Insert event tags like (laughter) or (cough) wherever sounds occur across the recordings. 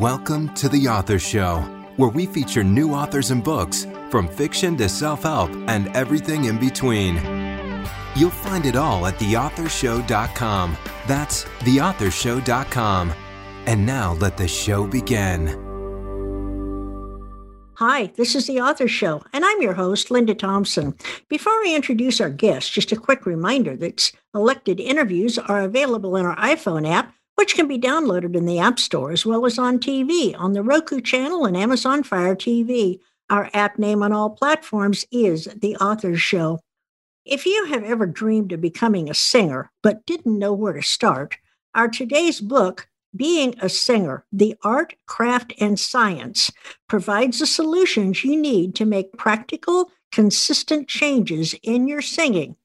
Welcome to The Author Show, where we feature new authors and books, from fiction to self help and everything in between. You'll find it all at theauthorshow.com. That's theauthorshow.com. And now let the show begin. Hi, this is The Author Show, and I'm your host, Linda Thompson. Before I introduce our guest, just a quick reminder that elected interviews are available in our iPhone app which can be downloaded in the App Store as well as on TV on the Roku channel and Amazon Fire TV. Our app name on all platforms is The Author's Show. If you have ever dreamed of becoming a singer but didn't know where to start, our today's book, Being a Singer The Art, Craft, and Science, provides the solutions you need to make practical, consistent changes in your singing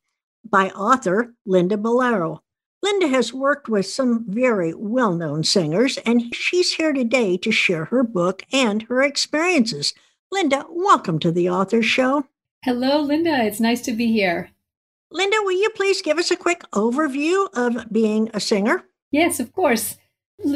by author Linda Balliro. Linda has worked with some very well known singers, and she's here today to share her book and her experiences. Linda, welcome to the Author Show. Hello, Linda. It's nice to be here. Linda, will you please give us a quick overview of being a singer? Yes, of course.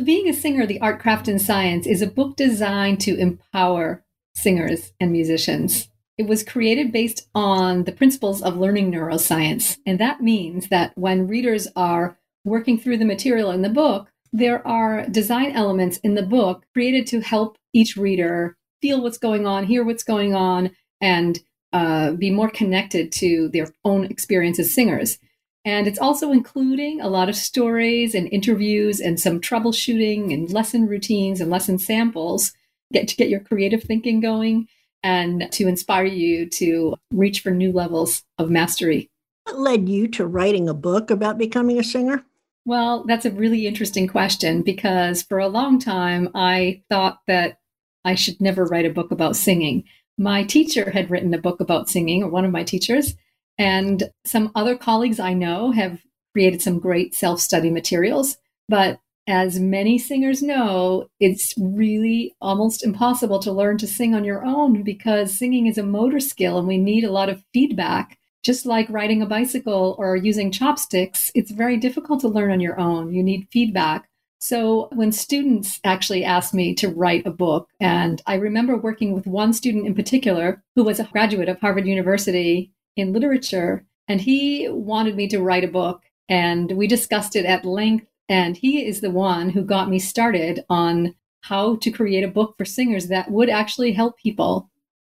Being a Singer, The Art, Craft, and Science is a book designed to empower singers and musicians. It was created based on the principles of learning neuroscience. And that means that when readers are working through the material in the book, there are design elements in the book created to help each reader feel what's going on, hear what's going on, and uh, be more connected to their own experience as singers. And it's also including a lot of stories and interviews and some troubleshooting and lesson routines and lesson samples get to get your creative thinking going and to inspire you to reach for new levels of mastery. What led you to writing a book about becoming a singer? Well, that's a really interesting question because for a long time I thought that I should never write a book about singing. My teacher had written a book about singing, or one of my teachers, and some other colleagues I know have created some great self study materials. But as many singers know, it's really almost impossible to learn to sing on your own because singing is a motor skill and we need a lot of feedback. Just like riding a bicycle or using chopsticks, it's very difficult to learn on your own. You need feedback. So when students actually asked me to write a book, and I remember working with one student in particular who was a graduate of Harvard University in literature, and he wanted me to write a book. And we discussed it at length and he is the one who got me started on how to create a book for singers that would actually help people.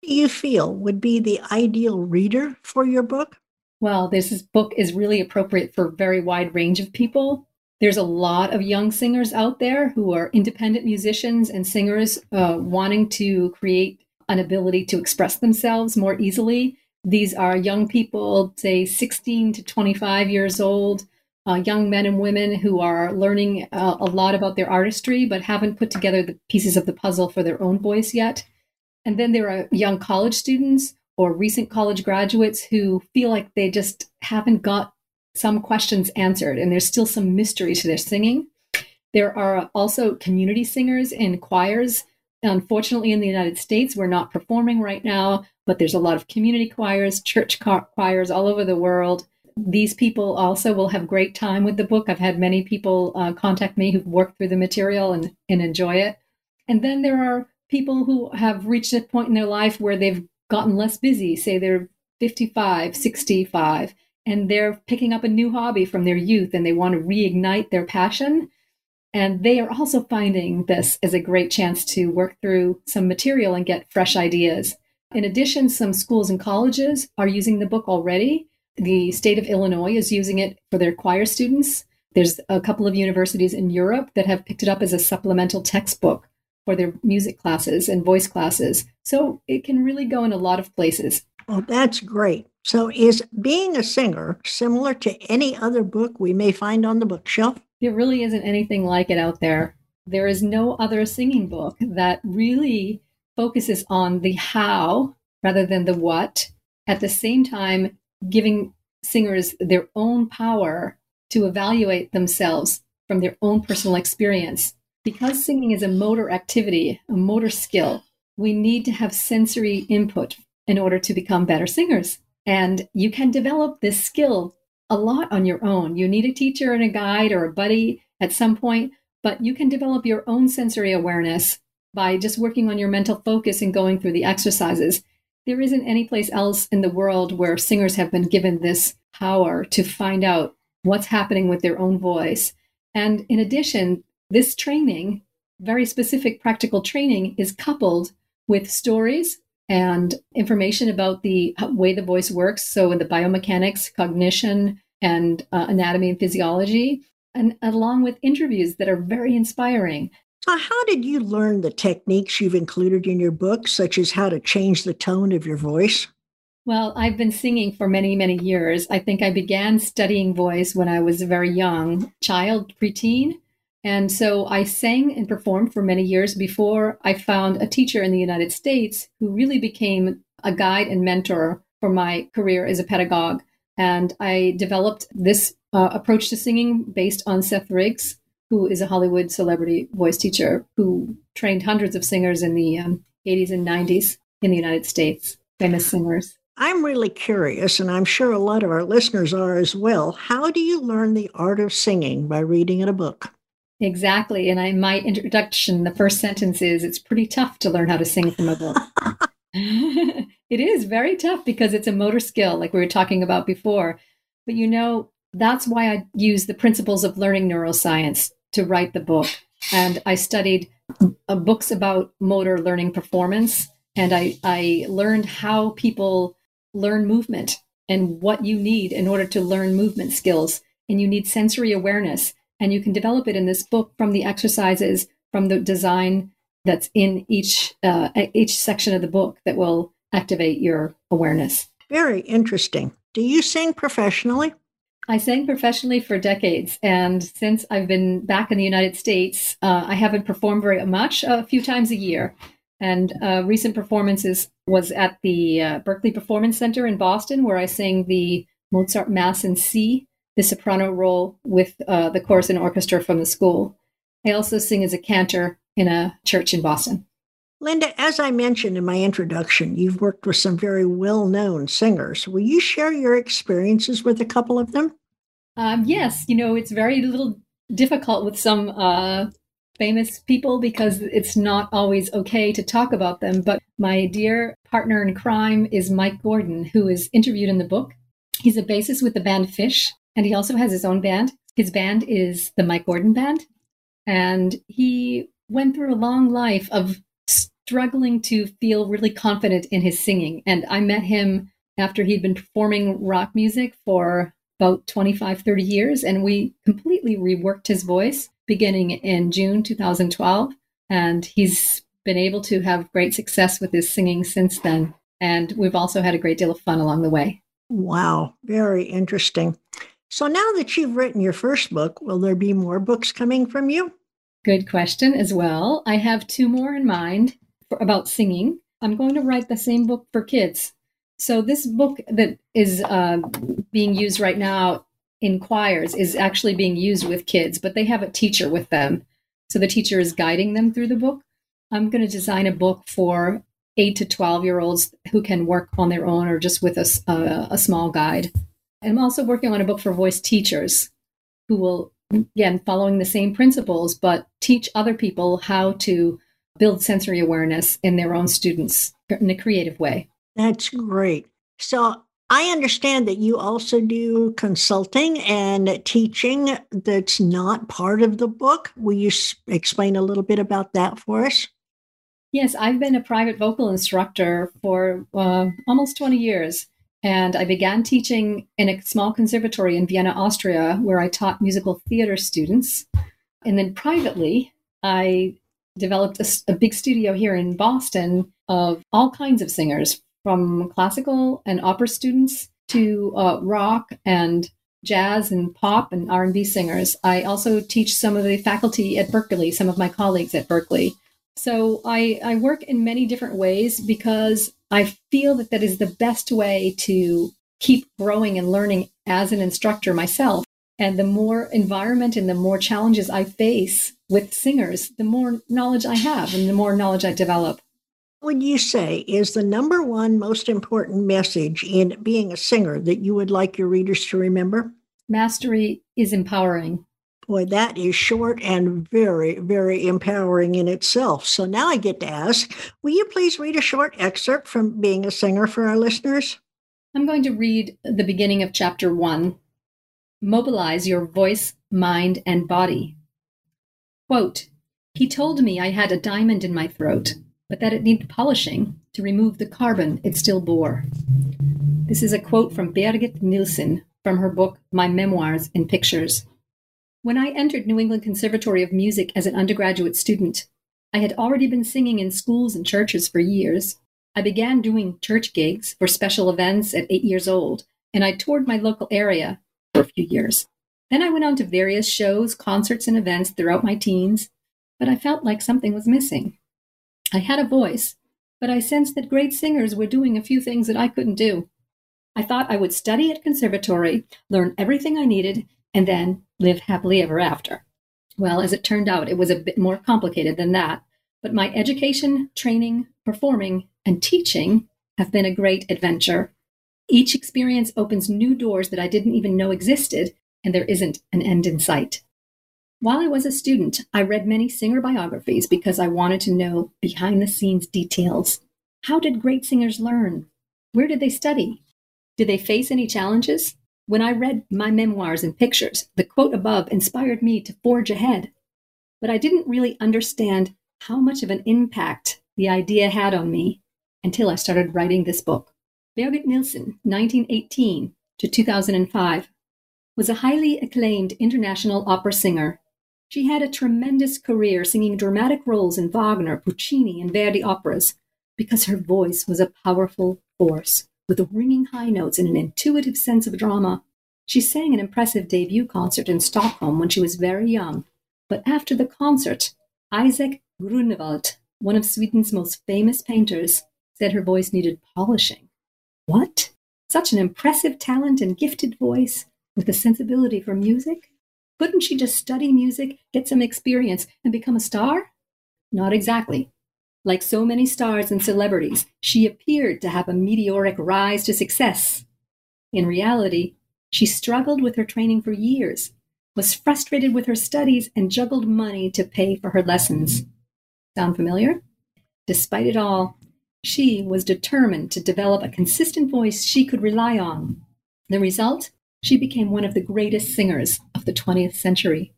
Do you feel would be the ideal reader for your book? Well, this book is really appropriate for a very wide range of people. There's a lot of young singers out there who are independent musicians and singers uh, wanting to create an ability to express themselves more easily. These are young people, say 16 to 25 years old, uh, young men and women who are learning uh, a lot about their artistry but haven't put together the pieces of the puzzle for their own voice yet. And then there are young college students or recent college graduates who feel like they just haven't got some questions answered and there's still some mystery to their singing. There are also community singers in choirs. Unfortunately, in the United States, we're not performing right now, but there's a lot of community choirs, church choirs all over the world these people also will have great time with the book. I've had many people uh, contact me who've worked through the material and, and enjoy it. And then there are people who have reached a point in their life where they've gotten less busy, say they're 55, 65, and they're picking up a new hobby from their youth and they want to reignite their passion. And they are also finding this as a great chance to work through some material and get fresh ideas. In addition, some schools and colleges are using the book already the state of Illinois is using it for their choir students. There's a couple of universities in Europe that have picked it up as a supplemental textbook for their music classes and voice classes. So it can really go in a lot of places. Well, that's great. So, is being a singer similar to any other book we may find on the bookshelf? There really isn't anything like it out there. There is no other singing book that really focuses on the how rather than the what. At the same time, giving singers their own power to evaluate themselves from their own personal experience. Because singing is a motor activity, a motor skill, we need to have sensory input in order to become better singers. And you can develop this skill a lot on your own. You need a teacher and a guide or a buddy at some point, but you can develop your own sensory awareness by just working on your mental focus and going through the exercises. There isn't any place else in the world where singers have been given this power to find out what's happening with their own voice. And in addition, this training, very specific practical training, is coupled with stories and information about the way the voice works. So, in the biomechanics, cognition, and uh, anatomy and physiology, and along with interviews that are very inspiring. So, how did you learn the techniques you've included in your book, such as how to change the tone of your voice? Well, I've been singing for many, many years. I think I began studying voice when I was a very young child, preteen. And so I sang and performed for many years before I found a teacher in the United States who really became a guide and mentor for my career as a pedagogue. And I developed this uh, approach to singing based on Seth Riggs, who is a Hollywood celebrity voice teacher who trained hundreds of singers in the um, 80s and 90s in the United States, famous singers. I'm really curious, and I'm sure a lot of our listeners are as well. How do you learn the art of singing by reading in a book? Exactly. And I, my introduction, the first sentence is it's pretty tough to learn how to sing from a book. (laughs) (laughs) it is very tough because it's a motor skill, like we were talking about before. But you know, that's why I use the principles of learning neuroscience to write the book. And I studied uh, books about motor learning performance, and I, I learned how people learn movement and what you need in order to learn movement skills. And you need sensory awareness. And you can develop it in this book from the exercises from the design that's in each uh, each section of the book that will activate your awareness. Very interesting. Do you sing professionally I sang professionally for decades, and since I've been back in the United States, uh, I haven't performed very much, a few times a year. And uh, recent performances was at the uh, Berklee Performance Center in Boston, where I sang the Mozart Mass in C the soprano role with uh, the chorus and orchestra from the school. I also sing as a cantor in a church in Boston. Linda, as I mentioned in my introduction, you've worked with some very well known singers. Will you share your experiences with a couple of them? Um, yes, you know, it's very little difficult with some uh, famous people because it's not always okay to talk about them. But my dear partner in crime is Mike Gordon, who is interviewed in the book. He's a bassist with the band Phish, and he also has his own band. His band is the Mike Gordon Band. And he went through a long life of struggling to feel really confident in his singing. And I met him after he'd been performing rock music for about 25, 30 years. And we completely reworked his voice beginning in June 2012. And he's been able to have great success with his singing since then. And we've also had a great deal of fun along the way. Wow, very interesting. So now that you've written your first book, will there be more books coming from you? Good question as well. I have two more in mind for, about singing. I'm going to write the same book for kids. So this book that is uh, being used right now in choirs is actually being used with kids, but they have a teacher with them. So the teacher is guiding them through the book. I'm going to design a book for eight to 12 year olds who can work on their own or just with a, a, a small guide. I'm also working on a book for voice teachers who will, again, following the same principles, but teach other people how to build sensory awareness in their own students in a creative way. That's great. So I understand that you also do consulting and teaching that's not part of the book. Will you explain a little bit about that for us? Yes, I've been a private vocal instructor for uh, almost 20 years. And I began teaching in a small conservatory in Vienna, Austria, where I taught musical theater students. And then privately, I developed a, a, big studio here in Boston of all kinds of singers, from classical and opera students to uh, rock and jazz and pop and R&B singers. I also teach some of the faculty at Berklee, some of my colleagues at Berklee. So I, I work in many different ways because I feel that that is the best way to keep growing and learning as an instructor myself. And the more environment and the more challenges I face with singers, the more knowledge I have and the more knowledge I develop. What would you say is the number one most important message in being a singer that you would like your readers to remember? Mastery is empowering. Boy, that is short and very, very empowering in itself. So now I get to ask Will you please read a short excerpt from Being a Singer for our listeners? I'm going to read the beginning of chapter one Mobilize your voice, mind, and body. Quote He told me I had a diamond in my throat, but that it needed polishing to remove the carbon it still bore. This is a quote from Birgit Nilsson from her book My Memoirs in Pictures. When I entered New England Conservatory of Music as an undergraduate student, I had already been singing in schools and churches for years. I began doing church gigs for special events at eight years old, and I toured my local area for a few years. Then I went on to various shows, concerts, and events throughout my teens, but I felt like something was missing. I had a voice, but I sensed that great singers were doing a few things that I couldn't do. I thought I would study at conservatory, learn everything I needed, and then live happily ever after. Well, as it turned out, it was a bit more complicated than that, but my education, training, performing, and teaching have been a great adventure. Each experience opens new doors that I didn't even know existed, and there isn't an end in sight. While I was a student, I read many singer biographies because I wanted to know behind the scenes details. How did great singers learn? Where did they study? Did they face any challenges? When I read my memoirs and pictures, the quote above inspired me to forge ahead. But I didn't really understand how much of an impact the idea had on me until I started writing this book. Birgit Nilsson, 1918 to 2005, was a highly acclaimed international opera singer. She had a tremendous career singing dramatic roles in Wagner, Puccini, and Verdi operas because her voice was a powerful force with ringing high notes and an intuitive sense of drama. She sang an impressive debut concert in Stockholm when she was very young. But after the concert, Isaac Grunewald, one of Sweden's most famous painters, said her voice needed polishing. What? Such an impressive talent and gifted voice with a sensibility for music? Couldn't she just study music, get some experience, and become a star? Not exactly. Like so many stars and celebrities, she appeared to have a meteoric rise to success. In reality, she struggled with her training for years, was frustrated with her studies, and juggled money to pay for her lessons. Sound familiar? Despite it all, she was determined to develop a consistent voice she could rely on. The result? She became one of the greatest singers of the 20th century.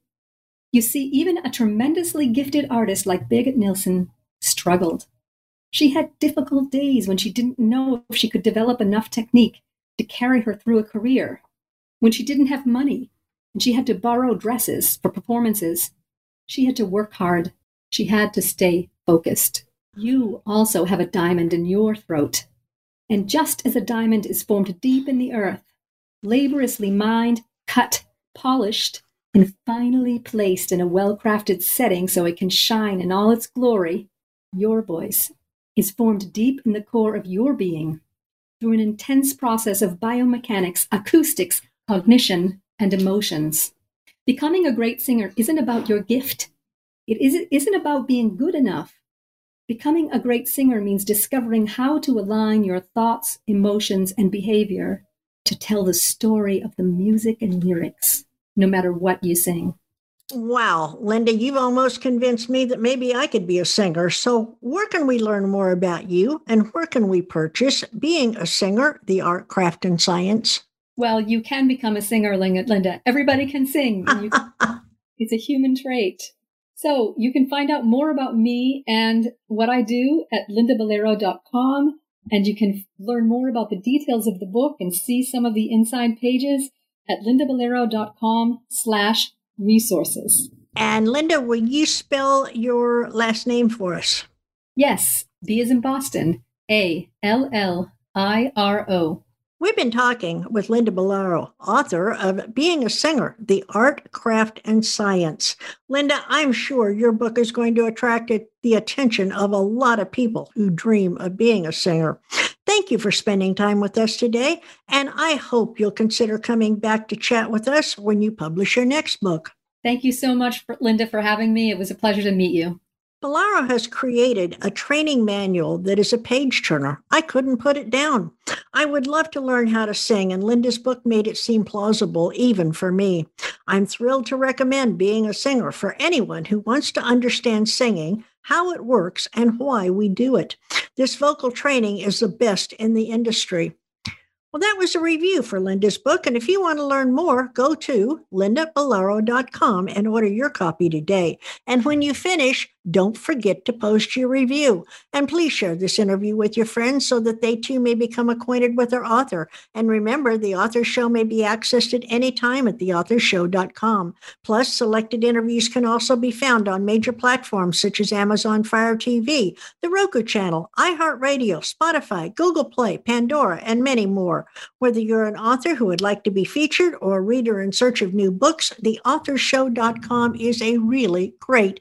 You see, even a tremendously gifted artist like Birgit Nilsson struggled. She had difficult days when she didn't know if she could develop enough technique to carry her through a career, when she didn't have money and she had to borrow dresses for performances. She had to work hard. She had to stay focused. You also have a diamond in your throat. And just as a diamond is formed deep in the earth, laboriously mined, cut, polished, and finally placed in a well crafted setting so it can shine in all its glory, your voice, is formed deep in the core of your being through an intense process of biomechanics, acoustics, cognition, and emotions. Becoming a great singer isn't about your gift. It isn't about being good enough. Becoming a great singer means discovering how to align your thoughts, emotions, and behavior to tell the story of the music and lyrics, no matter what you sing. Wow, Linda, you've almost convinced me that maybe I could be a singer. So, where can we learn more about you and where can we purchase Being a Singer, the Art, Craft, and Science? Well, you can become a singer, Linda. Everybody (laughs) can sing. it's a human trait. So, you can find out more about me and what I do at lindaballiro.com. And you can learn more about the details of the book and see some of the inside pages at lindaballiro.com slash resources. And Linda, will you spell your last name for us? Yes, B is in Boston, A L L I R O. We've been talking with Linda Balliro, author of Being a Singer, The Art, Craft, and Science. Linda, I'm sure your book is going to attract the attention of a lot of people who dream of being a singer. Thank you for spending time with us today, and I hope you'll consider coming back to chat with us when you publish your next book. Thank you so much, Linda, for having me. It was a pleasure to meet you. Balliro has created a training manual that is a page turner. I couldn't put it down. I would love to learn how to sing, and Linda's book made it seem plausible even for me. I'm thrilled to recommend being a singer for anyone who wants to understand singing, how it works, and why we do it. This vocal training is the best in the industry. Well, that was a review for Linda's book. And if you want to learn more, go to lindaballiro.com and order your copy today. And when you finish, don't forget to post your review. And please share this interview with your friends so that they too may become acquainted with our author. And remember, the author show may be accessed at any time at theauthorshow.com. Plus, selected interviews can also be found on major platforms such as Amazon Fire TV, the Roku channel, iHeartRadio, Spotify, Google Play, Pandora, and many more. Whether you're an author who would like to be featured or a reader in search of new books, theauthorshow.com is a really great